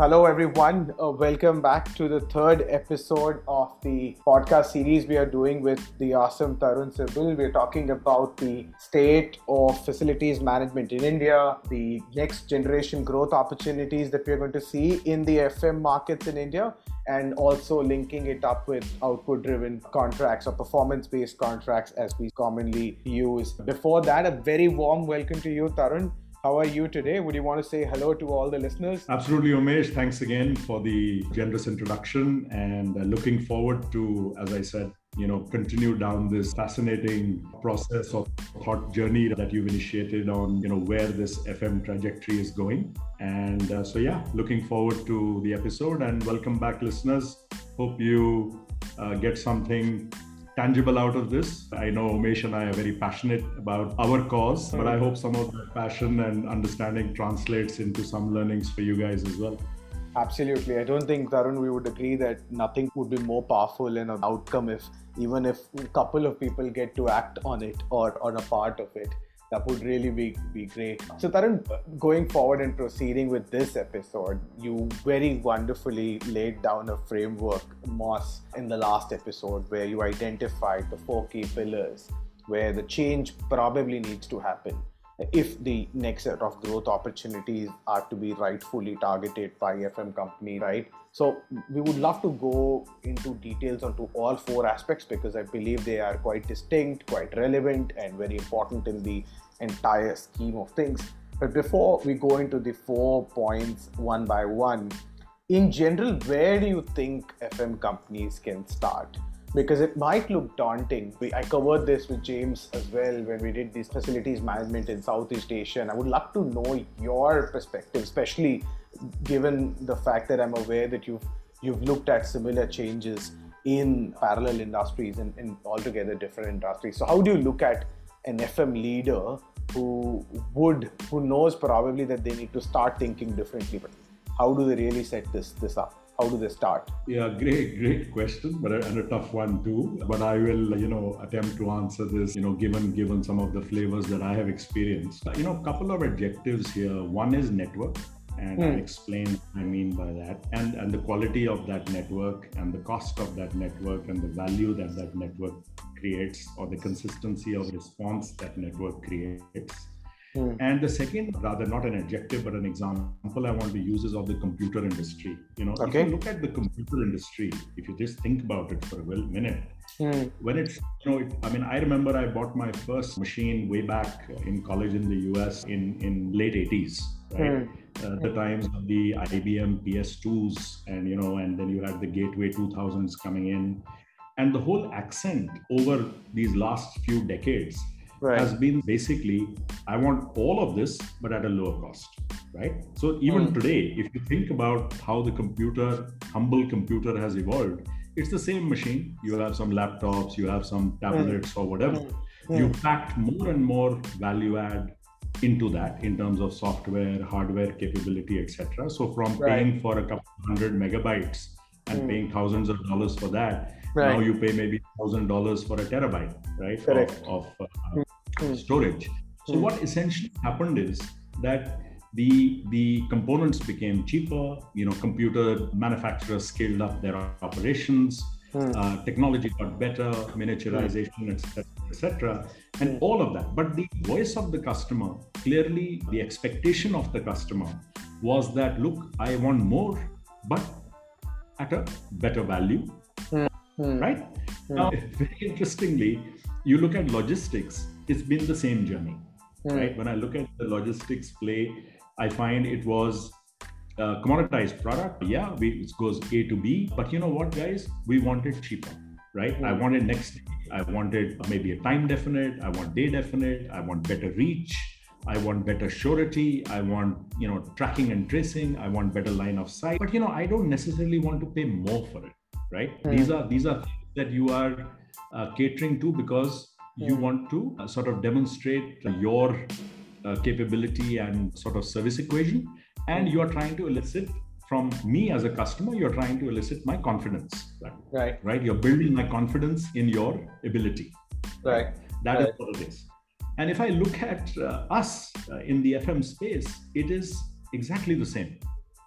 Hello, everyone. Uh, welcome back to the third episode of the podcast series we are doing with the awesome Tarun Sibbal. We're talking about the state of facilities management in India, the next generation growth opportunities that we're going to see in the FM markets in India, and also linking it up with output driven contracts or performance based contracts as we commonly use. Before that, a very warm welcome to you, Tarun. How are you today? Would you want to say hello to all the listeners? Absolutely, Umesh. Thanks again for the generous introduction and looking forward to, as I said, you know, continue down this fascinating process of thought journey that you've initiated on, you know, where this FM trajectory is going. And uh, so, yeah, looking forward to the episode and welcome back, listeners. Hope you uh, get something tangible out of this. I know Umesh and I are very passionate about our cause, but I hope some of the passion and understanding translates into some learnings for you guys as well. Absolutely. I don't think, Tarun, we would agree that nothing would be more powerful in an outcome if even if a couple of people get to act on it or on a part of it that would really be, be great. So, Tarun, going forward and proceeding with this episode, you very wonderfully laid down a framework, MOS, in the last episode where you identified the four key pillars where the change probably needs to happen if the next set of growth opportunities are to be rightfully targeted by FM company, right? So we would love to go into details onto all four aspects because I believe they are quite distinct, quite relevant, and very important in the entire scheme of things. But before we go into the four points one by one, in general, where do you think FM companies can start? Because it might look daunting. We, I covered this with James as well when we did these facilities management in Southeast Asia, and I would love to know your perspective, especially given the fact that I'm aware that you've you've looked at similar changes in parallel industries and in altogether different industries. So how do you look at an FM leader who would who knows probably that they need to start thinking differently, but how do they really set this this up? How do they start? Yeah, great, great question, but a, and a tough one too. But I will, you know, attempt to answer this, you know, given given some of the flavors that I have experienced. You know, a couple of adjectives here. One is network, and I'll hmm. explain what I mean by that, and and the quality of that network, and the cost of that network, and the value that that network creates, or the consistency of response that network creates Mm. And the second, rather not an adjective, but an example I want to use is of the computer industry. You know, okay. if you look at the computer industry, if you just think about it for a well minute, mm. when it's, you know, it, I mean, I remember I bought my first machine way back in college in the US in, in late 80s, right? Mm. Uh, the times of the IBM PS2s, and you know, and then you had the Gateway 2000s coming in, and the whole accent over these last few decades right. has been basically I want all of this, but at a lower cost, right? So even mm. today, if you think about how the computer, humble computer has evolved, it's the same machine. You have some laptops, you have some tablets mm. or whatever. Mm. You packed more and more value add into that in terms of software, hardware capability, etc. So from right. paying for a couple hundred megabytes and hmm. paying thousands of dollars for that, Right. Now you pay maybe thousand dollars for a terabyte, right? Correct. Of, of uh. Storage. So mm. what essentially happened is that the the components became cheaper. You know, computer manufacturers scaled up their operations. Mm. Uh, technology got better, miniaturization, etc., etc., and hmm. all of that. But the voice of the customer, clearly, the expectation of the customer was that, look, I want more, but at a better value Hmm. Right? Hmm. Now, very interestingly, you look at logistics, it's been the same journey. Hmm. Right? When I look at the logistics play, I find it was a commoditized product. Yeah, we, it goes A to B, but you know what, guys? We want it cheaper, right? I wanted next day. I wanted maybe a time definite. I want day definite. I want better reach. I want better surety. I want, you know, tracking and tracing. I want better line of sight. But you know, I don't necessarily want to pay more for it right mm. these are these are things that you are uh, catering to because you hmm. want to uh, sort of demonstrate your uh, capability and sort of service equation and hmm. you are trying to elicit from me as a customer you're trying to elicit my confidence right right, you're building my confidence in your ability right That right. is what it is and if i look at uh, us uh, in the fm space it is exactly the same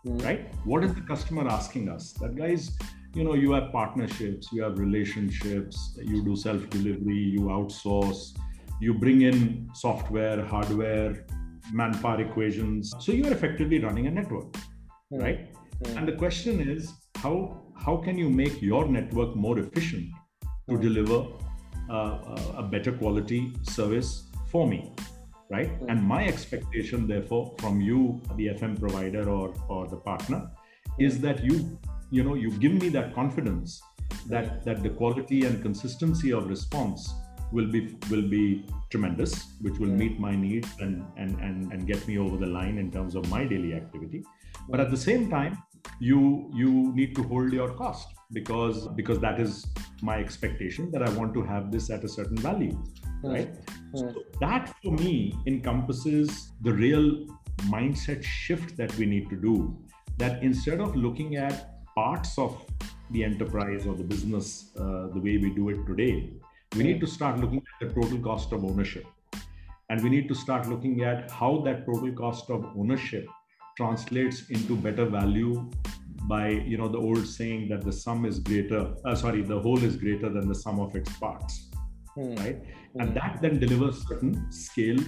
mm. right? What is the customer asking us? That guys, you know, you have partnerships, you have relationships, you do self delivery, you outsource, you bring in software, hardware, manpower equations. So you are effectively running a network, mm. right? Mm. And the question is, how how can you make your network more efficient to mm. deliver uh, a better quality service for me? right? Mm-hmm. And my expectation, therefore, from you, the FM provider or or the partner, is that you, you know, you give me that confidence that that the quality and consistency of response will be will be tremendous, which will meet my needs and and and and get me over the line in terms of my daily activity. But at the same time, you you need to hold your cost because because that is my expectation that I want to have this at a certain value, mm. right? Mm. So that for me encompasses the real mindset shift that we need to do. That instead of looking at parts of the enterprise or the business uh, the way we do it today, we need to start looking at the total cost of ownership. And we need to start looking at how that total cost of ownership translates into better value by you know the old saying that the sum is greater uh, sorry the whole is greater than the sum of its parts mm. right mm. and that then delivers certain scale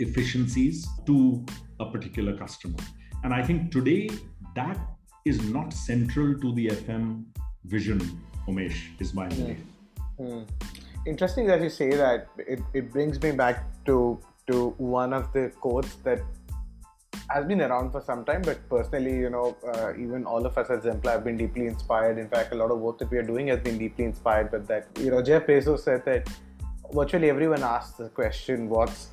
efficiencies to a particular customer and i think today that is not central to the fm vision umesh is my belief mm. interesting that you say that it, it brings me back to to one of the quotes that has been around for some time, but personally, you know, uh, even all of us at Zempla have been deeply inspired. In fact, a lot of work that we are doing has been deeply inspired. But that, you know, Jeff Bezos said that virtually everyone asks the question, what's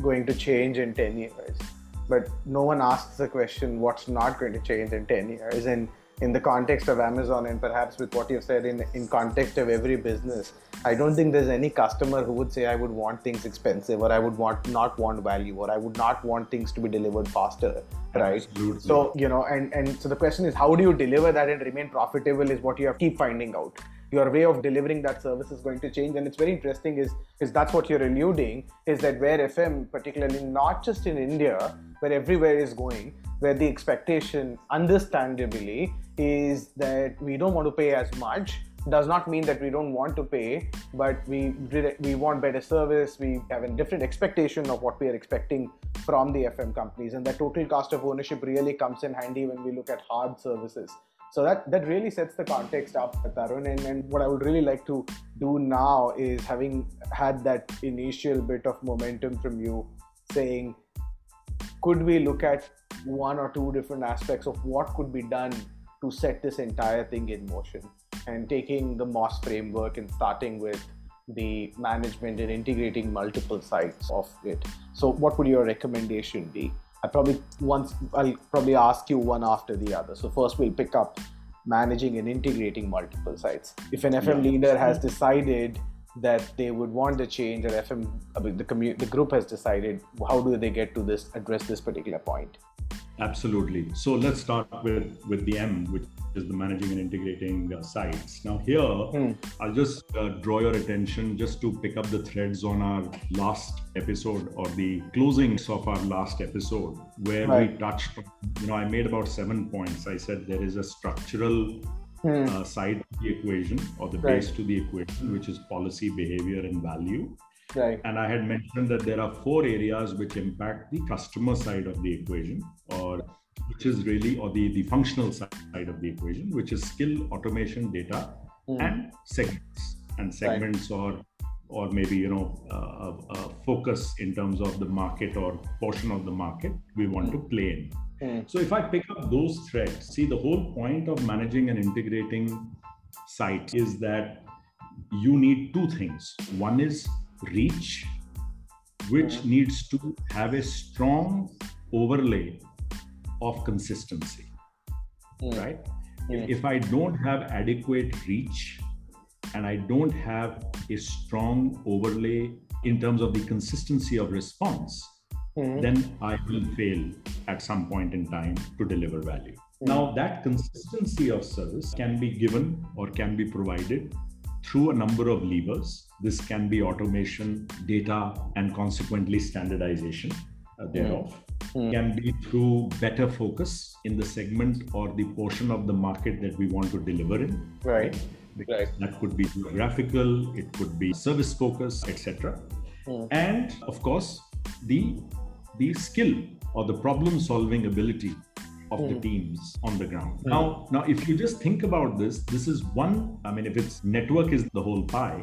going to change in 10 years? But no one asks the question, what's not going to change in 10 years? And in the context of Amazon and perhaps with what you've said in, in context of every business, I don't think there's any customer who would say I would want things expensive or I would want not want value or I would not want things to be delivered faster. Right. Absolutely. So, you know, and, and so the question is how do you deliver that and remain profitable is what you have to keep finding out your way of delivering that service is going to change. And it's very interesting is is that's what you're alluding is that where fm particularly not just in india where everywhere is going where the expectation understandably is that we don't want to pay as much does not mean that we don't want to pay but we we want better service we have a different expectation of what we are expecting from the fm companies. And the total cost of ownership really comes in handy when we look at hard services so that that really sets the context up tarun and, and what i would really like to do now is having had that initial bit of momentum from you saying could we look at one or two different aspects of what could be done to set this entire thing in motion and taking the MOS framework and starting with the management and integrating multiple sides of it. So, what would your recommendation be? I probably once I'll probably ask you one after the other. So first we'll pick up managing and integrating multiple sites. If an FM yeah. leader has decided that they would want the change, or FM the commu- the group has decided, how do they get to this address this particular point? Absolutely. So let's start with with the M, which is the managing and integrating uh, sites. Now here, hmm. I'll just uh, draw your attention just to pick up the threads on our last episode or the closings of our last episode, where right. we touched. You know, I made about seven points. I said there is a structural hmm. uh, side of the equation or the right. base to the equation, which is policy, behavior, and value. Right. And I had mentioned that there are four areas which impact the customer side of the equation, or which is really, or the, the functional side of the equation, which is skill, automation, data, mm. and segments. And segments right. or or maybe you know uh, uh, focus in terms of the market or portion of the market we want mm. to play in. Mm. So if I pick up those threads, see the whole point of managing and integrating sites is that you need two things. One is reach, which needs to have a strong overlay of consistency, mm. right? Mm. If I don't have adequate reach and I don't have a strong overlay in terms of the consistency of response, mm. then I will fail at some point in time to deliver value. Hmm. Now, that consistency of service can be given or can be provided through a number of levers. This can be automation, data, and consequently standardization uh, thereof. mm. can be through better focus in the segment or the portion of the market that we want to deliver in. Right. Right. that could be geographical, it could be service focus, etc. Mm. And of course, the the skill or the problem solving ability of mm. the hmm. teams on the ground. Mm. Now, now, if you just think about this, this is one. I mean, if it's network is the whole pie,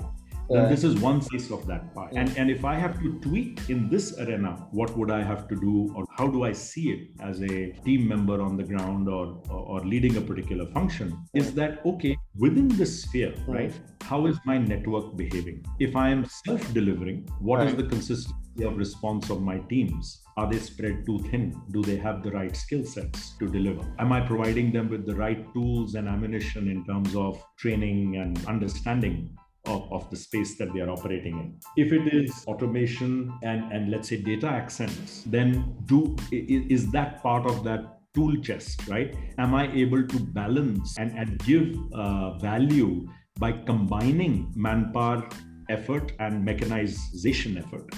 then this is one piece of that pie. And and if I have to tweak in this arena, what would I have to do, or how do I see it as a team member on the ground or or, or leading a particular function? Is that okay within this sphere, right? How is my network behaving? If I am self-delivering, what right. is the consistency of response of my teams? Are they spread too thin? Do they have the right skill sets to deliver? Am I providing them with the right tools and ammunition in terms of training and understanding of, of the space that they are operating in. If it is automation and, and let's say data accents, then do is that part of that tool chest, right? Am I able to balance and, and give uh, value by combining manpower effort and mechanization effort?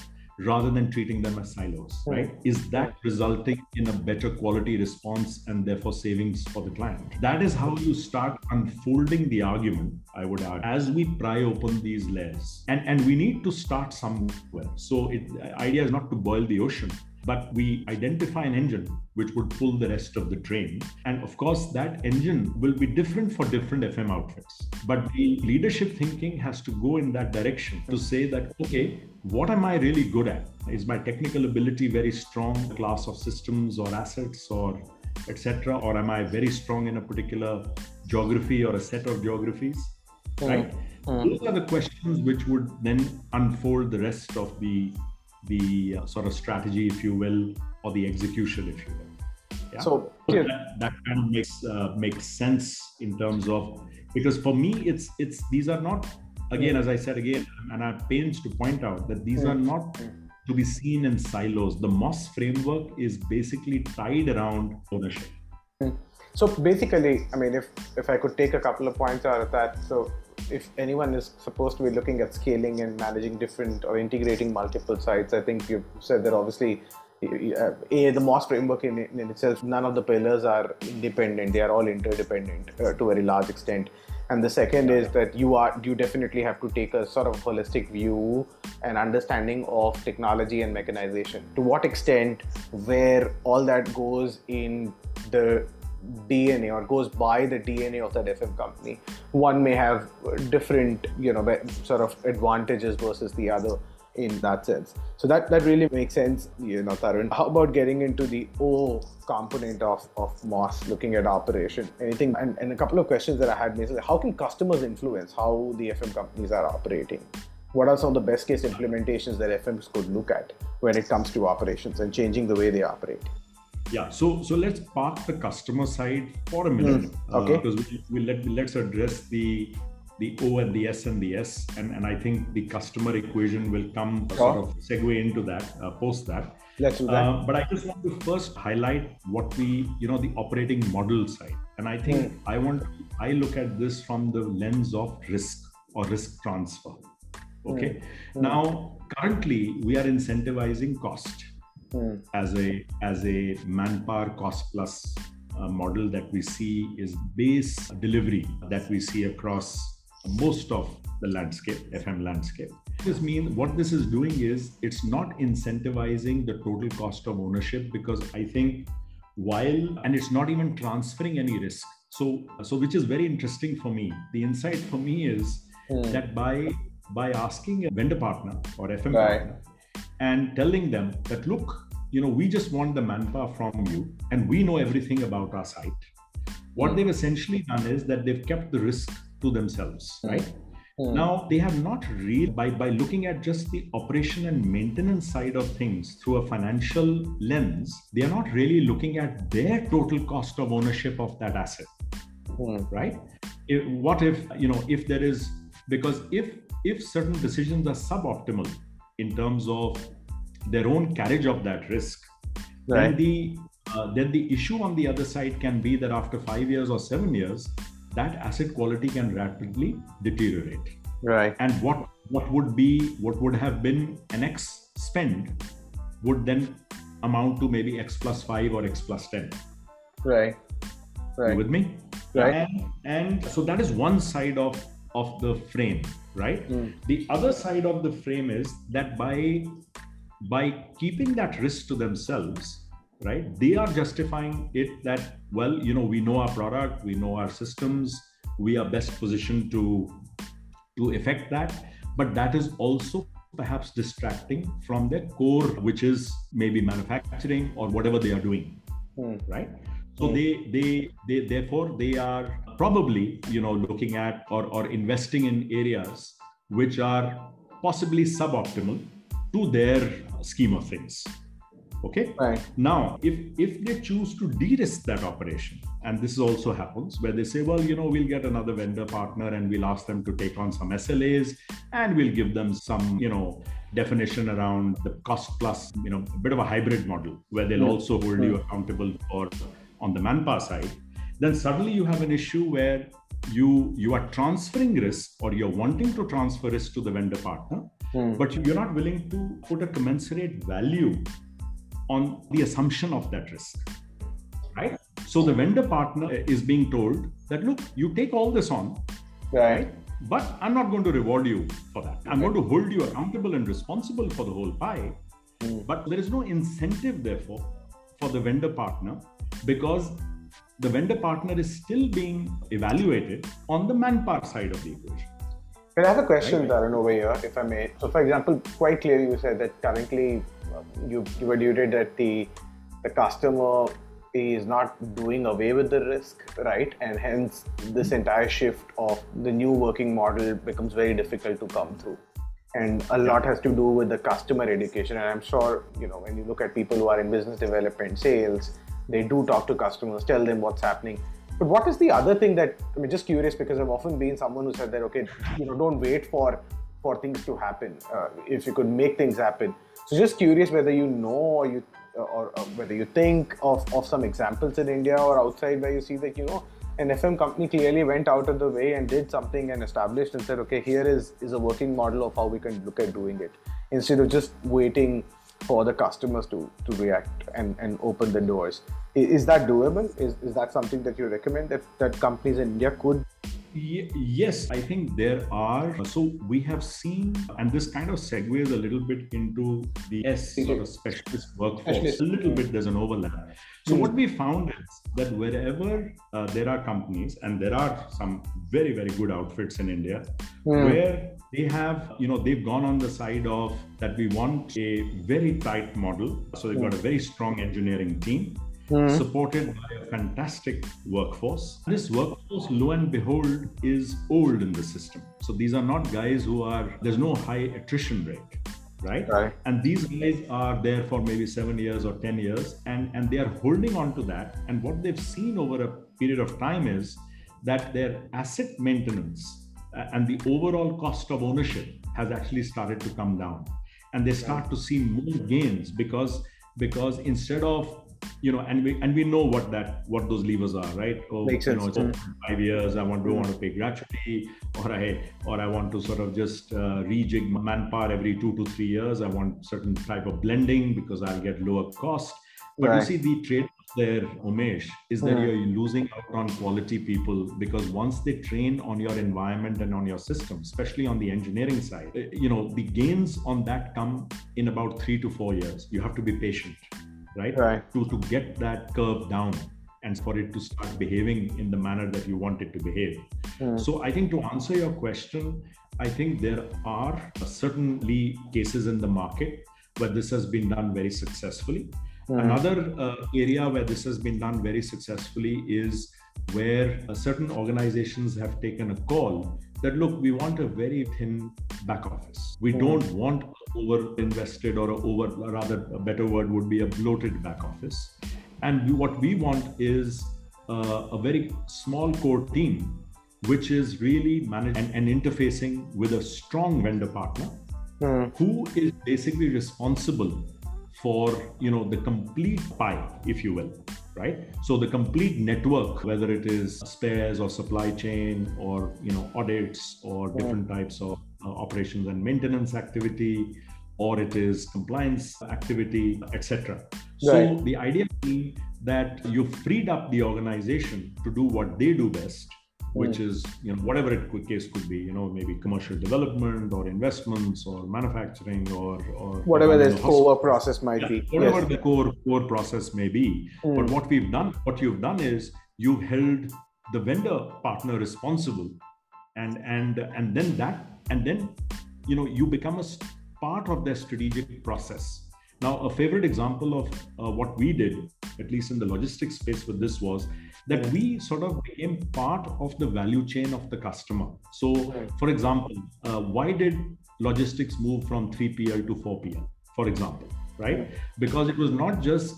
Rather than treating them as silos, right? Is that resulting in a better quality response and therefore savings for the client? That is how you start unfolding the argument, I would add, as we pry open these layers. And, and we need to start somewhere. So it, the idea is not to boil the ocean, but we identify an engine which would pull the rest of the train. And of course, that engine will be different for different FM outfits. But the leadership thinking has to go in that direction to say that, okay, what am I really good at? Is my technical ability very strong, class of systems or assets or etc. Or am I very strong in a particular geography or a set of geographies? Mm. Right? Mm. Those are the questions which would then unfold the rest of the the uh, sort of strategy, if you will, or the execution, if you will. Yeah? So that, that, kind of makes uh, makes sense in terms of because for me, it's it's these are not again, as I said again, and I pains to point out that these are not to be seen in silos. The MOS framework is basically tied around ownership. So basically, I mean, if if I could take a couple of points out of that, so if anyone is supposed to be looking at scaling and managing different or integrating multiple sites, I think you said that obviously a the MOS framework in, in, itself, none of the pillars are independent; they are all interdependent uh, to a very large extent. And the second is that you are you definitely have to take a sort of holistic view and understanding of technology and mechanization. To what extent, where all that goes in the DNA or goes by the DNA of that FM company. One may have different, you know, sort of advantages versus the other in that sense. So that, that really makes sense, you know, Tarun. How about getting into the O component of, of MOS, looking at operation? Anything, and, and a couple of questions that I had is how can customers influence how the FM companies are operating? What are some of the best case implementations that FMs could look at when it comes to operations and changing the way they operate? Yeah, so so let's park the customer side for a minute. Mm, okay. Uh, because we, we let let's address the the O and the S and the S, and, and I think the customer equation will come sure. sort of segue into that uh, post that. Let's do that. Uh, but I just want to first highlight what we you know the operating model side, and I think mm. I want I look at this from the lens of risk or risk transfer. Okay. Mm. Now currently we are incentivizing cost mm. as a as a manpower cost plus uh, model that we see is base delivery that we see across most of the landscape fm landscape this means what this is doing is it's not incentivizing the total cost of ownership because i think while and it's not even transferring any risk so so which is very interesting for me the insight for me is mm. that by by asking a vendor partner or fm right. partner and telling them that look you know we just want the manpower from you and we know everything about our site what mm. they've essentially done is that they've kept the risk to themselves mm. right mm. now they have not really by by looking at just the operation and maintenance side of things through a financial lens they are not really looking at their total cost of ownership of that asset hmm. right if, what if you know if there is because if if certain decisions are suboptimal in terms of their own carriage of that risk, right. then the uh, then the issue on the other side can be that after five years or seven years, that asset quality can rapidly deteriorate. Right. And what what would be what would have been an X spend would then amount to maybe x plus 5 or x plus 10 right right you with me right and, and so that is one side of of the frame right Mm. the other side of the frame is that by by keeping that risk to themselves right they are justifying it that well you know we know our product we know our systems we are best positioned to to affect that but that is also perhaps distracting from their core which is maybe manufacturing or whatever they are doing Hmm. right so Hmm. they they they therefore they are probably you know looking at or or investing in areas which are possibly suboptimal to their scheme of things okay? Right. Now if if they choose to de-risk that operation and this also happens where they say well you know we'll get another vendor partner and we'll ask them to take on some slas and we'll give them some you know definition around the cost plus you know a bit of a hybrid model where they'll also hold you accountable for on the manpower side. Then suddenly you have an issue where you you are transferring risk or you're wanting to transfer risk to the vendor partner Hmm. but you're not willing to put a commensurate value on the assumption of that risk right? So the vendor partner is being told that look you take all this on right. but i'm not going to reward you for that. I'm going to hold you accountable and responsible for the whole pie. Hmm. but there is no incentive therefore for the vendor partner because the vendor partner is still being evaluated on the manpower side of the equation But I have a question, Right. Tarun, over here, if I may. So, for example, quite clearly you said that currently uh, you, you alluded that the the customer is not doing away with the risk, right? And hence, this entire shift of the new working model becomes very difficult to come through. And a lot has to do with the customer education. And I'm sure, you know, when you look at people who are in business development, sales, they do talk to customers, tell them what's happening. But what is the other thing that I mean? Just curious because I've often been someone who said that okay, you know, don't wait for for things to happen. Uh, if you could make things happen. So just curious whether you know or you or, or whether you think of of some examples in India or outside where you see that you know an FM company clearly went out of the way and did something and established and said okay, here is is a working model of how we can look at doing it instead of just waiting for the customers to to react and and open the doors. I- Is that doable? Is, is that something that you recommend that, that companies in India could? Ye- Yes, I think there are. So we have seen, and this kind of segues a little bit into the S sort of specialist workforce. Specialist. A little bit, there's an overlap. So what we found is that wherever uh, there are companies, and there are some very very good outfits in India, Hmm. where they have, you know, they've gone on the side of that we want a very tight model. So they've got a very strong engineering team Hmm. supported by a fantastic workforce. This workforce, lo and behold, is old in the system. So these are not guys who are, there's no high attrition rate, right? Right. And these guys are there for maybe seven years or 10 years, and, and they are holding on to that. And what they've seen over a period of time is that their asset maintenance uh, and the overall cost of ownership has actually started to come down. And they start to see more gains because because instead of you know and we and we know what that what those levers are right? Oh Makes you know sense. it's over five years i want to want to pay gratuity or i or i want to sort of just uh, rejig manpower every two to three years. I want certain type of blending because i'll get lower cost. But you see the trade there umesh. Is that Hmm. you're losing out on quality people because once they train on your environment and on your system especially on the engineering side uh, you know the gains on that come in about three to four years. You have to be patient right Right. to to get that curve down and for it to start behaving in the manner that you want it to behave Hmm. so i think to answer your question i think there are certainly cases in the market where this has been done very successfully Hmm. Another uh, area where this has been done very successfully is where uh, certain organizations have taken a call that look, we want a very thin back office. We Mhm. don't want over invested or a over, rather, a better word would be a bloated back office. And what we want is uh, a very small core team, which is really managing and, and interfacing with a strong vendor partner Hmm. who is basically responsible for you know the complete pie if you will right so the complete network whether it is spares or supply chain or you know audits or different types of operations and maintenance activity or it is compliance activity etc So right. the idea being that you've freed up the organization to do what they do best which mm. is you know whatever it could, case could be you know maybe commercial development or investments or manufacturing or or whatever the core process might yeah, be whatever yes. the core core process may be mm. but what we've done what you've done is you've held the vendor partner responsible and and and then that and then you know you become a part of their strategic process now a favorite example of uh, what we did at least in the logistics space with this was that we sort of became part of the value chain of the customer. So, for example, uh, why did logistics move from 3PL to 4PL, for example, right? Because it was not just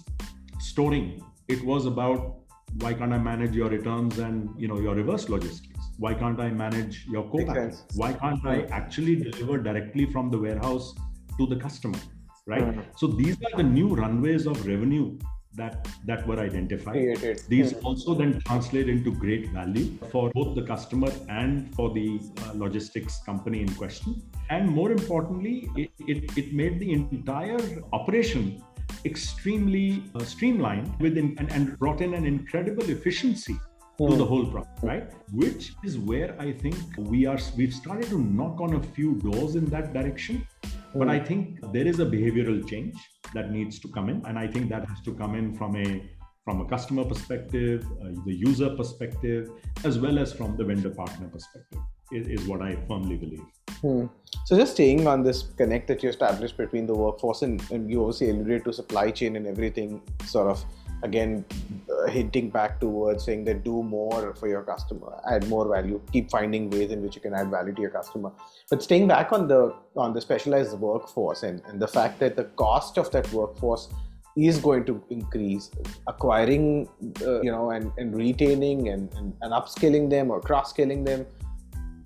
storing, it was about why can't I manage your returns and you know your reverse logistics? Why can't I manage your co-packing? Why can't I actually deliver directly from the warehouse to the customer? Right. Mm-hmm. So these are the new runways of revenue that that were identified. Created. These mm-hmm. also then translate into great value for both the customer and for the uh, logistics company in question. And more importantly, it, it, it made the entire operation extremely uh, streamlined within and, and brought in an incredible efficiency to the whole process right? Which is where i think we are we've started to knock on a few doors in that direction. But i hmm. think there is a behavioral change that needs to come in. And i think that has to come in from a from a customer perspective uh, the user perspective as well as from the vendor partner perspective is, is what i firmly believe hmm. so just staying on this connect that you established between the workforce and, and you obviously alluded to supply chain and everything sort of again uh, hinting back towards saying that do more for your customer add more value keep finding ways in which you can add value to your customer but staying back on the on the specialized workforce and, and the fact that the cost of that workforce is going to increase acquiring uh, you know and, and retaining and, and, and upskilling them or cross skilling them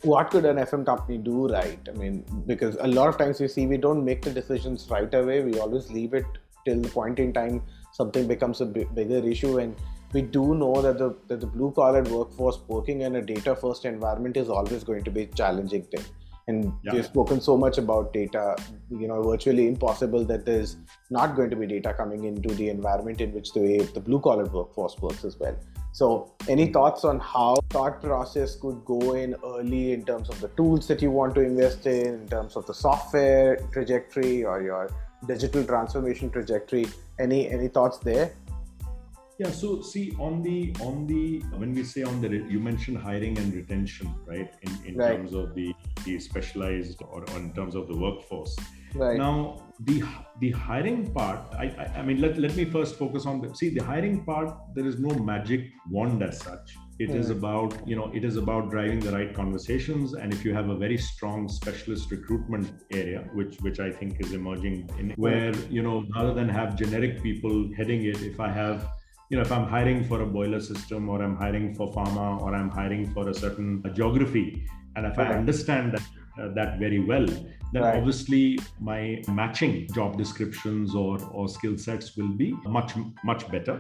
what could an fm company do right? I mean because a lot of times we see we don't make the decisions right away. We always leave it till the point in time something becomes a bigger issue. And we do know that the, that the blue collar workforce working in a data first environment is always going to be a challenging thing. And yeah. we've spoken so much about data you know virtually impossible that there's not going to be data coming into the environment in which the way the blue collar workforce works as well so any thoughts on how thought process could go in early in terms of the tools that you want to invest in in terms of the software trajectory or your digital transformation trajectory? Any any thoughts there? Yeah so see on the on the when we say on the you mentioned hiring and retention right? In, in right. terms of the the specialized or, or in terms of the workforce right. Now the the hiring part I, I, I mean let, let me first focus on the see the hiring part there is no magic wand as such. It is hmm. about you know it is about driving the right conversations and if you have a very strong specialist recruitment area which which i think is emerging in where you know rather than have generic people heading it if i have you know if i'm hiring for a boiler system or i'm hiring for pharma or i'm hiring for a certain geography and if i understand that uh, that very well then right. obviously my matching job descriptions or or skill sets will be much much better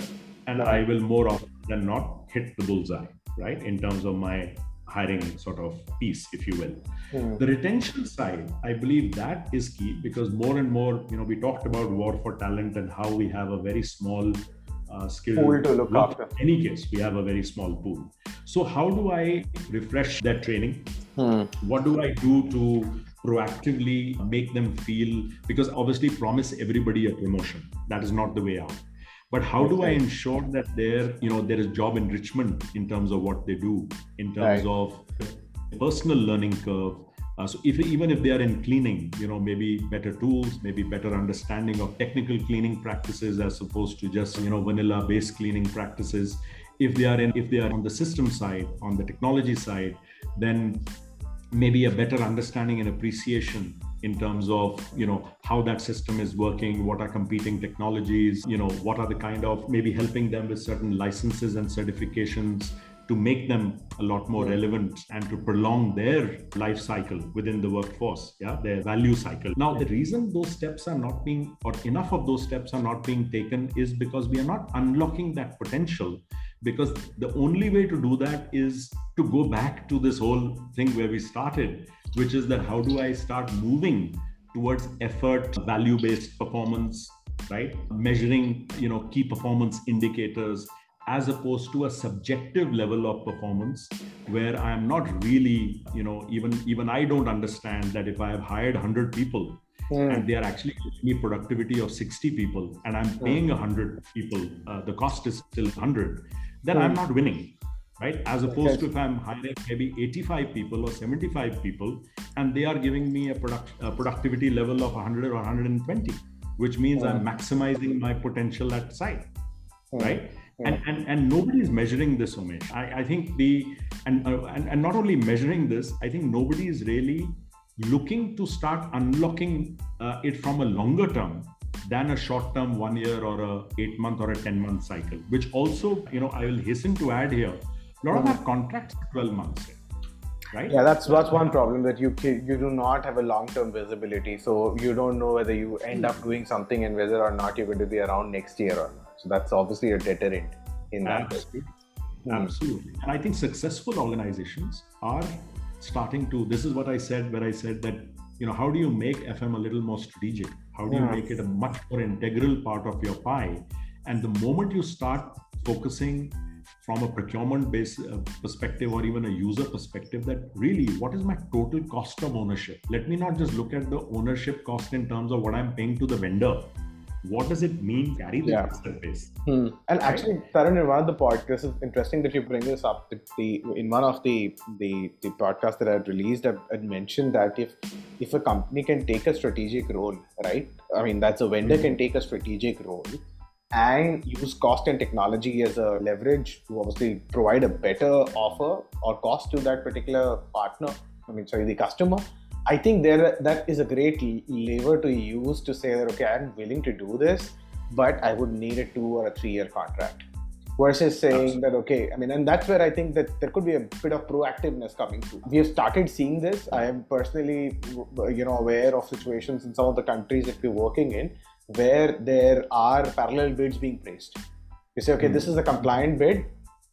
and i will more often than not hit the bullseye right in terms of my hiring sort of piece if you will mm. the retention side i believe that is key because more and more you know we talked about war for talent and how we have a very small uh, skill pool to look after. In any case, we have a very small pool. So, how do I refresh that training? Hmm. What do I do to proactively make them feel? Because obviously, promise everybody a promotion. That is not the way out. But how do I ensure that there, you know, there is job enrichment in terms of what they do, in terms right. of personal learning curve, uh, so if even if they are in cleaning, you know, maybe better tools, maybe better understanding of technical cleaning practices as opposed to just you know vanilla based cleaning practices. If they are in, if they are on the system side, on the technology side, then maybe a better understanding and appreciation in terms of you know how that system is working what are competing technologies you know what are the kind of maybe helping them with certain licenses and certifications to make them a lot more relevant and to prolong their life cycle within the workforce yeah their value cycle. Now the reason those steps are not being or enough of those steps are not being taken is because we are not unlocking that potential because the only way to do that is to go back to this whole thing where we started which is that how do i start moving towards effort value based performance right? Measuring, you know, key performance indicators as opposed to a subjective level of performance where I am not really, you know, even even I don't understand that if I have hired 100 people mm. and they are actually giving me productivity of 60 people and I'm paying 100 people, uh, the cost is still 100, then. I'm not winning right? As opposed okay. to if I'm hiring maybe 85 people or 75 people, and they are giving me a, product, a productivity level of 100 or 120, which means I'm maximizing my potential at site, right? And, and and nobody is measuring this, Umesh. I, I think the and, uh, and and not only measuring this, I think nobody is really looking to start unlocking uh, it from a longer term than a short term one year or a eight month or a 10 month cycle which also you know i will hasten to add here a lot of our contracts are 12 months right? Yeah that's that's one problem that you you do not have a long term visibility so you don't know whether you end up doing something and whether or not you're going to be around next year or not. So that's obviously a deterrent in that absolutely hmm. absolutely. And i think successful organizations are starting to this is what i said where i said that you know how do you make fm a little more strategic how do you make it a much more integral part of your pie? And the moment you start focusing from a procurement based uh, perspective or even a user perspective that really what is my total cost of ownership? Let me not just look at the ownership cost in terms of what i'm paying to the vendor what does it mean carry the yeah. asset hmm. and actually Tarun, in one of the podcasts it's interesting that you bring this up the, in one of the the, the podcasts that i released I, I mentioned that if if a company can take a strategic role right i mean that's a vendor mm-hmm. can take a strategic role and use cost and technology as a leverage to obviously provide a better offer or cost to that particular partner i mean sorry the customer i think there that is a great lever to use to say that okay i'm willing to do this but i would need a two or a three year contract versus saying Absolutely. that okay i mean and that's where i think that there could be a bit of proactiveness coming through we have started seeing this i am personally you know aware of situations in some of the countries that we're working in where there are parallel bids being placed. You say, okay, mm. this is a compliant bid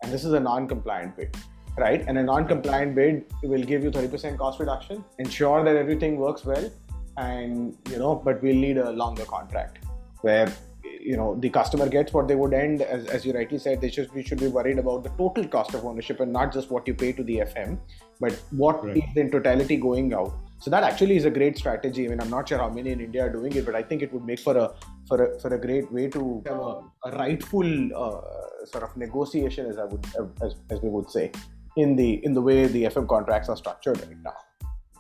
and this is a non-compliant bid, right? And a non-compliant bid will give you 30% cost reduction, ensure that everything works well, and you know, but we'll need a longer contract where you know the customer gets what they would end as, as you rightly said they should we should be worried about the total cost of ownership and not just what you pay to the fm but what right. is in totality going out so that actually is a great strategy. I mean, I'm not sure how many in India are doing it, but I think it would make for a for a, for a great way to have a, a rightful uh, sort of negotiation, as I would as, as we would say, in the in the way the FM contracts are structured right now.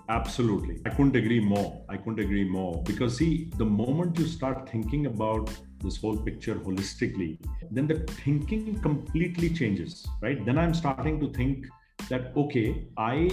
Absolutely. I couldn't agree more. I couldn't agree more. Because, see, the moment you start thinking about this whole picture holistically, then the thinking completely changes, right? Then I'm starting to think that okay i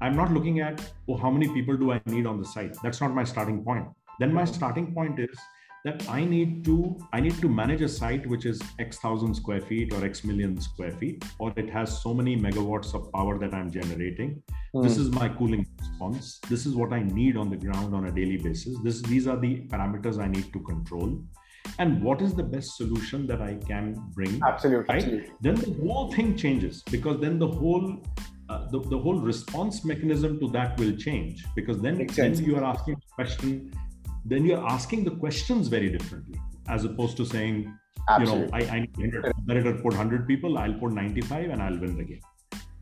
i'm not looking at oh how many people do i need on the site that's not my starting point then my starting point is that i need to i need to manage a site which is x thousand square feet or x million square feet or it has so many megawatts of power that i'm generating mm. this is my cooling response this is what i need on the ground on a daily basis this these are the parameters i need to control and what is the best solution that I can bring. Absolutely. Right? Absolutely. Then the whole thing changes because then the whole uh, the, the whole response mechanism to that will change because then, then you are asking question then you're asking the questions very differently as opposed to saying Absolutely. you know I, I need better put 100 people I'll put 95 and I'll win the game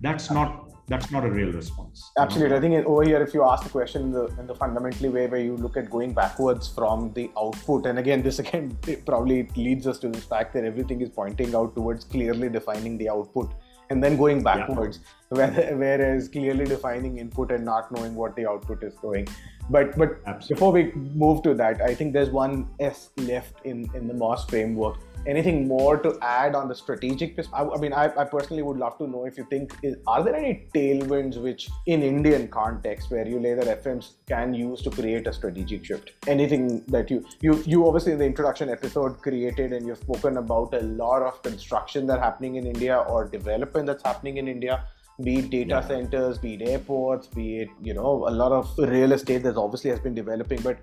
that's not that's not a real response. Absolutely. I think over here, if you ask the question in the, in the fundamentally way where you look at going backwards from the output, and again, this again probably leads us to the fact that everything is pointing out towards clearly defining the output and then going backwards, yeah. Whereas clearly defining input and not knowing what the output is going But but Absolutely. before we move to that, I think there's one S left in in the MOS framework. Anything more to add on the strategic I, I mean I, I, personally would love to know if you think is, are there any tailwinds which in indian context where you lay that fms can use to create a strategic shift? Anything that you you you obviously in the introduction episode created and you've spoken about a lot of construction that's happening in india or development that's happening in india be it data yeah. centers be it airports be it you know a lot of real estate that obviously has been developing but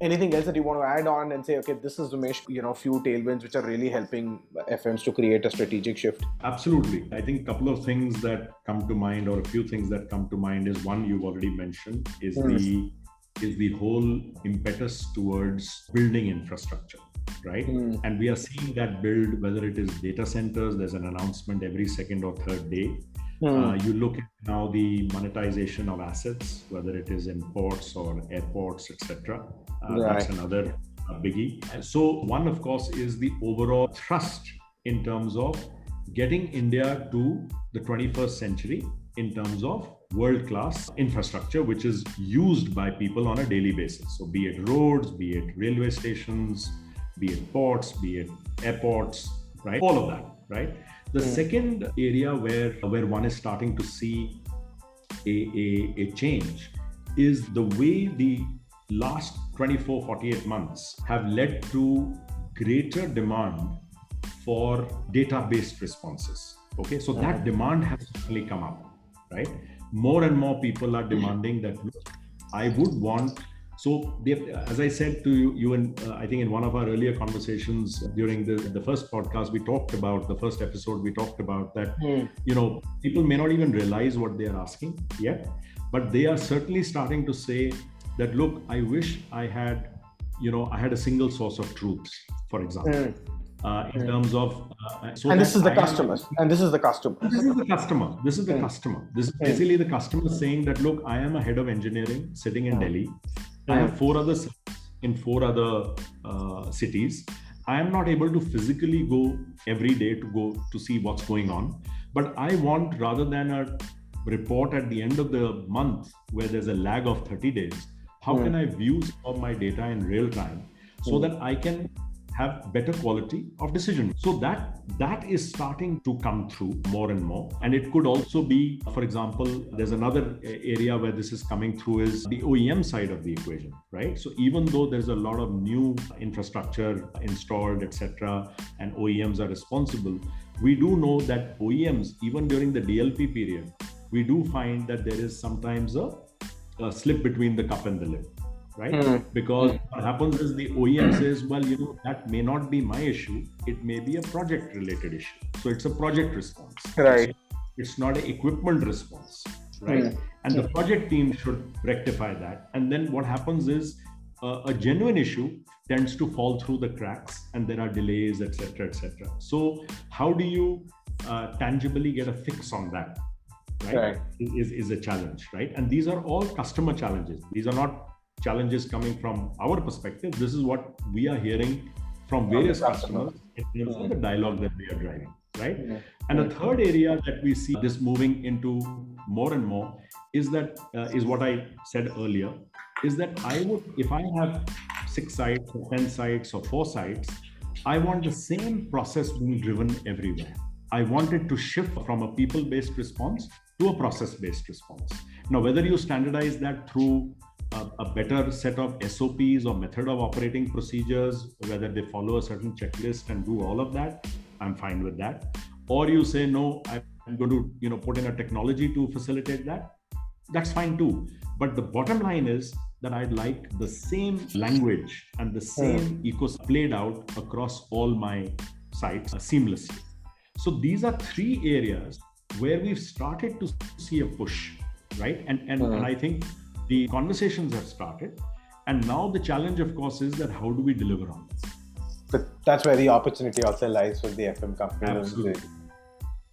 anything else that you want to add on and say okay this is Umesh you know few tailwinds which are really helping fms to create a strategic shift absolutely i think a couple of things that come to mind or a few things that come to mind is one you've already mentioned is mm. the is the whole impetus towards building infrastructure right? Mm. And we are seeing that build, whether it is data centers, there's an announcement every second or third day. Mm. Uh, you look at now the monetization of assets, whether it is in ports or airports, etc. Uh, right. That's another uh, biggie. So, one, of course, is the overall thrust in terms of getting India to the 21st century in terms of world class infrastructure, which is used by people on a daily basis. So, be it roads, be it railway stations, be it ports, be it airports, right? All of that, right? The mm. second area where, where one is starting to see a, a, a change is the way the last 24, 48 months have led to greater demand for data-based responses. Okay, so that hmm. demand has certainly come up, right? More and more people are demanding that I would want. So, as I said to you, you and uh, I think in one of our earlier conversations during the, the first podcast, we talked about the first episode. We talked about that. Mm. You know, people may not even realize what they are asking yet, but they are certainly starting to say that look, I wish I had, you know, I had a single source of truth, for example. Mm uh, in terms of. Uh, so and this is the I customer. and this is the customer. This is the customer. This is the customer. This is basically the customer saying that look, I am a head of engineering sitting in Delhi. I have mm-hmm. four other in four other uh, cities. I am not able to physically go every day to go to see what's going on, but I want rather than a report at the end of the month where there's a lag of 30 days, how mm. can I view some of my data in real time so mm. that I can have better quality of decision. So that that is starting to come through more and more. And it could also be for example there's another uh, area where this is coming through is the OEM side of the equation right? So even though there's a lot of new infrastructure installed etc and OEMs are responsible we do know that OEMs even during the DLP period we do find that there is sometimes a, a slip between the cup and the lip right? Mm. Because mm. what happens is the OEM says, well, you know, that may not be my issue. It may be a project related issue. So it's a project response. Right. It's not an equipment response, right? Mm. And the project team should rectify that. And then what happens is uh, a genuine issue tends to fall through the cracks and there are delays, etc., etc. So how do you uh, tangibly get a fix on that? Right? right. Is, is a challenge, right? And these are all customer challenges. These are not challenges coming from our perspective. This is what we are hearing from various customers in terms of the dialogue that we are driving, right? And the third area that we see this moving into more and more is that uh, is what I said earlier, is that I would if I have six sites or ten sites or four sites, I want the same process being driven everywhere. I wanted to shift from a people-based response to a process-based response. Now, whether you standardize that through a, a, better set of SOPs or method of operating procedures, whether they follow a certain checklist and do all of that, I'm fine with that. Or you say, no, I'm going to, you know, put in a technology to facilitate that. That's fine too. But the bottom line is that I'd like the same language and the same mm. ecosystem played out across all my sites seamlessly. So these are three areas where we've started to see a push, right? And and, and I think the conversations have started. And now the challenge, of course, is that how do we deliver on this? But that's where the opportunity also lies for the FM company. Absolutely.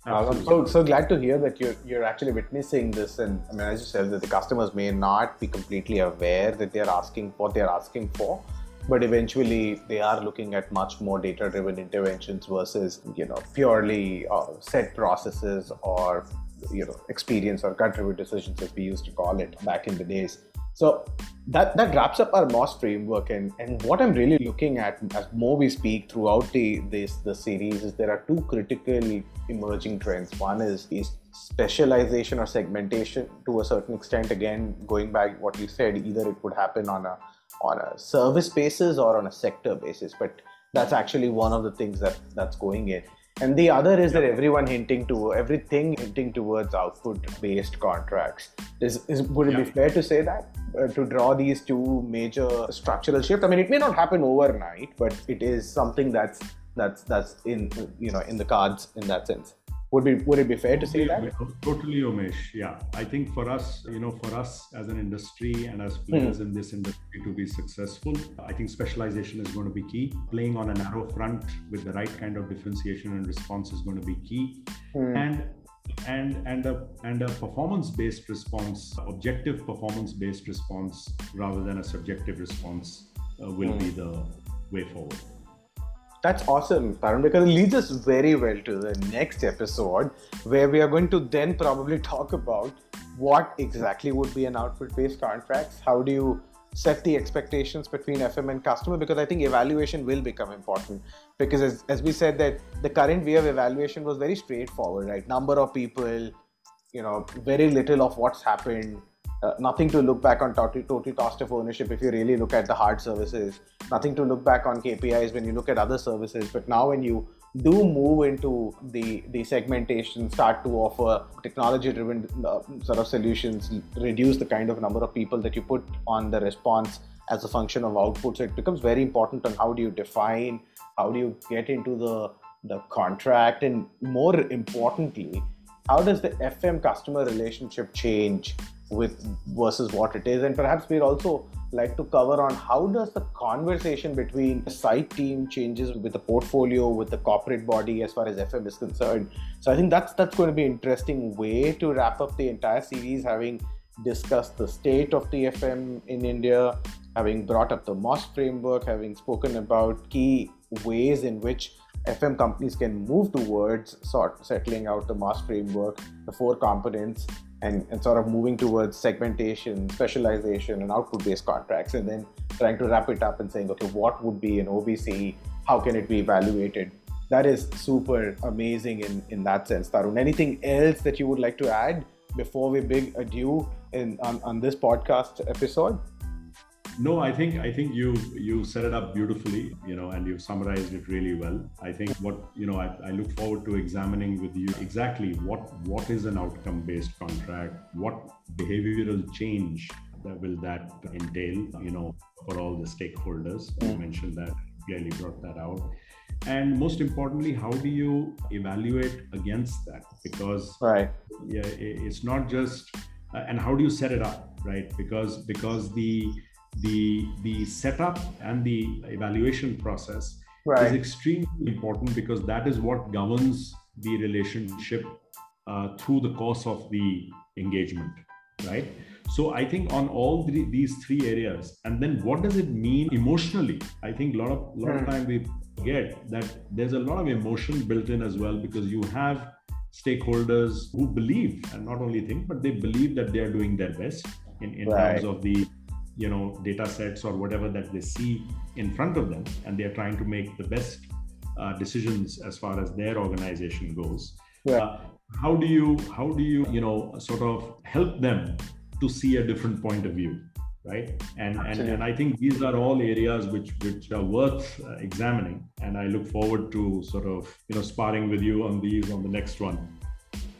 Absolutely. I'm so, so glad to hear that you're you're actually witnessing this, and I mean, as you said, that the customers may not be completely aware that they're asking what they're asking for, but eventually they are looking at much more data-driven interventions versus you know purely uh, set processes or you know experience or contribute decisions as we used to call it back in the days. So that that wraps up our MOS framework and and what i'm really looking at as more we speak throughout the this the series is there are two critical emerging trends. One is is specialization or segmentation to a certain extent. Again going back what you said either it would happen on a on a service basis or on a sector basis but that's actually one of the things that that's going in and the other is that everyone hinting to everything hinting towards output based contracts. Is, is would it yeah. be fair to say that uh, to draw these two major structural shifts? I mean it may not happen overnight but it is something that's that's that's in you know in the cards in that sense Would be would it be fair to say that? Totally, Umesh. Yeah, I think for us, you know, for us as an industry and as players mm. in this industry to be successful, I think specialization is going to be key. Playing on a narrow front with the right kind of differentiation and response is going to be key. Mm. And and and a and a performance based response objective performance based response rather than a subjective response uh, will mm. be the way forward that's awesome, Tarun, because it leads us very well to the next episode where we are going to then probably talk about what exactly would be an output based contracts. How do you set the expectations between FM and customer? Because I think evaluation will become important. Because as, as we said, that the current way of evaluation was very straightforward, right? Number of people, you know, very little of what's happened uh, nothing to look back on total, total cost of ownership if you really look at the hard services. Nothing to look back on KPIs when you look at other services. But now when you do move into the the segmentation, start to offer technology-driven uh, sort of solutions, reduce the kind of number of people that you put on the response as a function of output. So it becomes very important on how do you define, how do you get into the the contract, and more importantly, how does the FM customer relationship change with versus what it is. And perhaps we'd also like to cover on how does the conversation between the site team changes with the portfolio with the corporate body as far as fm is concerned. So i think that's that's going to be an interesting way to wrap up the entire series having discussed the state of the fm in india having brought up the MOS framework having spoken about key ways in which FM companies can move towards sort settling out the MOS framework, the four components, and, and sort of moving towards segmentation, specialization, and output based contracts, and then trying to wrap it up and saying, okay, what would be an OBC? How can it be evaluated? That is super amazing in, in that sense, Tarun. Anything else that you would like to add before we bid adieu in, on, on this podcast episode? No, I think I think you you set it up beautifully, you know, and you've summarized it really well. I think what you know, I, I look forward to examining with you exactly what what is an outcome-based contract, what behavioral change that will that entail, you know, for all the stakeholders. You mm. mentioned that, clearly brought that out. And most importantly, how do you evaluate against that? Because right. yeah, it's not just uh, and how do you set it up, right? Because because the the the setup and the evaluation process right. is extremely important because that is what governs the relationship uh, through the course of the engagement right so i think on all the, these three areas and then what does it mean emotionally i think a lot of lot of hmm. time we forget that there's a lot of emotion built in as well because you have stakeholders who believe and not only think but they believe that they are doing their best in, in right. terms of the you know data sets or whatever that they see in front of them and they're trying to make the best uh, decisions as far as their organization goes. Yeah. Uh, how do you how do you you know sort of help them to see a different point of view right? And and, and i think these are all areas which which are worth uh, examining and i look forward to sort of you know sparring with you on these on the next one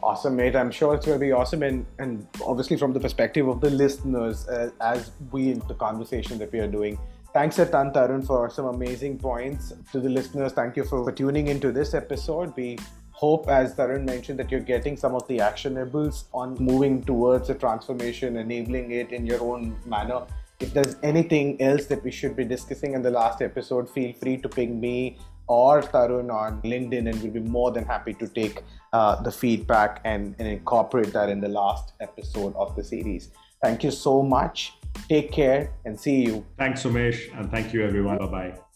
Awesome, mate. I'm sure it's going to be awesome. And, and obviously, from the perspective of the listeners, uh, as we, in the conversation that we are doing, thanks a ton, Tarun, for some amazing points. To the listeners, thank you for tuning into this episode. We hope, as Tarun mentioned, that you're getting some of the actionables on moving towards a transformation, enabling it in your own manner. If there's anything else that we should be discussing in the last episode, feel free to ping me or Tarun on LinkedIn, and we'll be more than happy to take uh, the feedback and, and incorporate that in the last episode of the series. Thank you so much. Take care and see you. Thanks, Umesh, and thank you, everyone. Bye bye.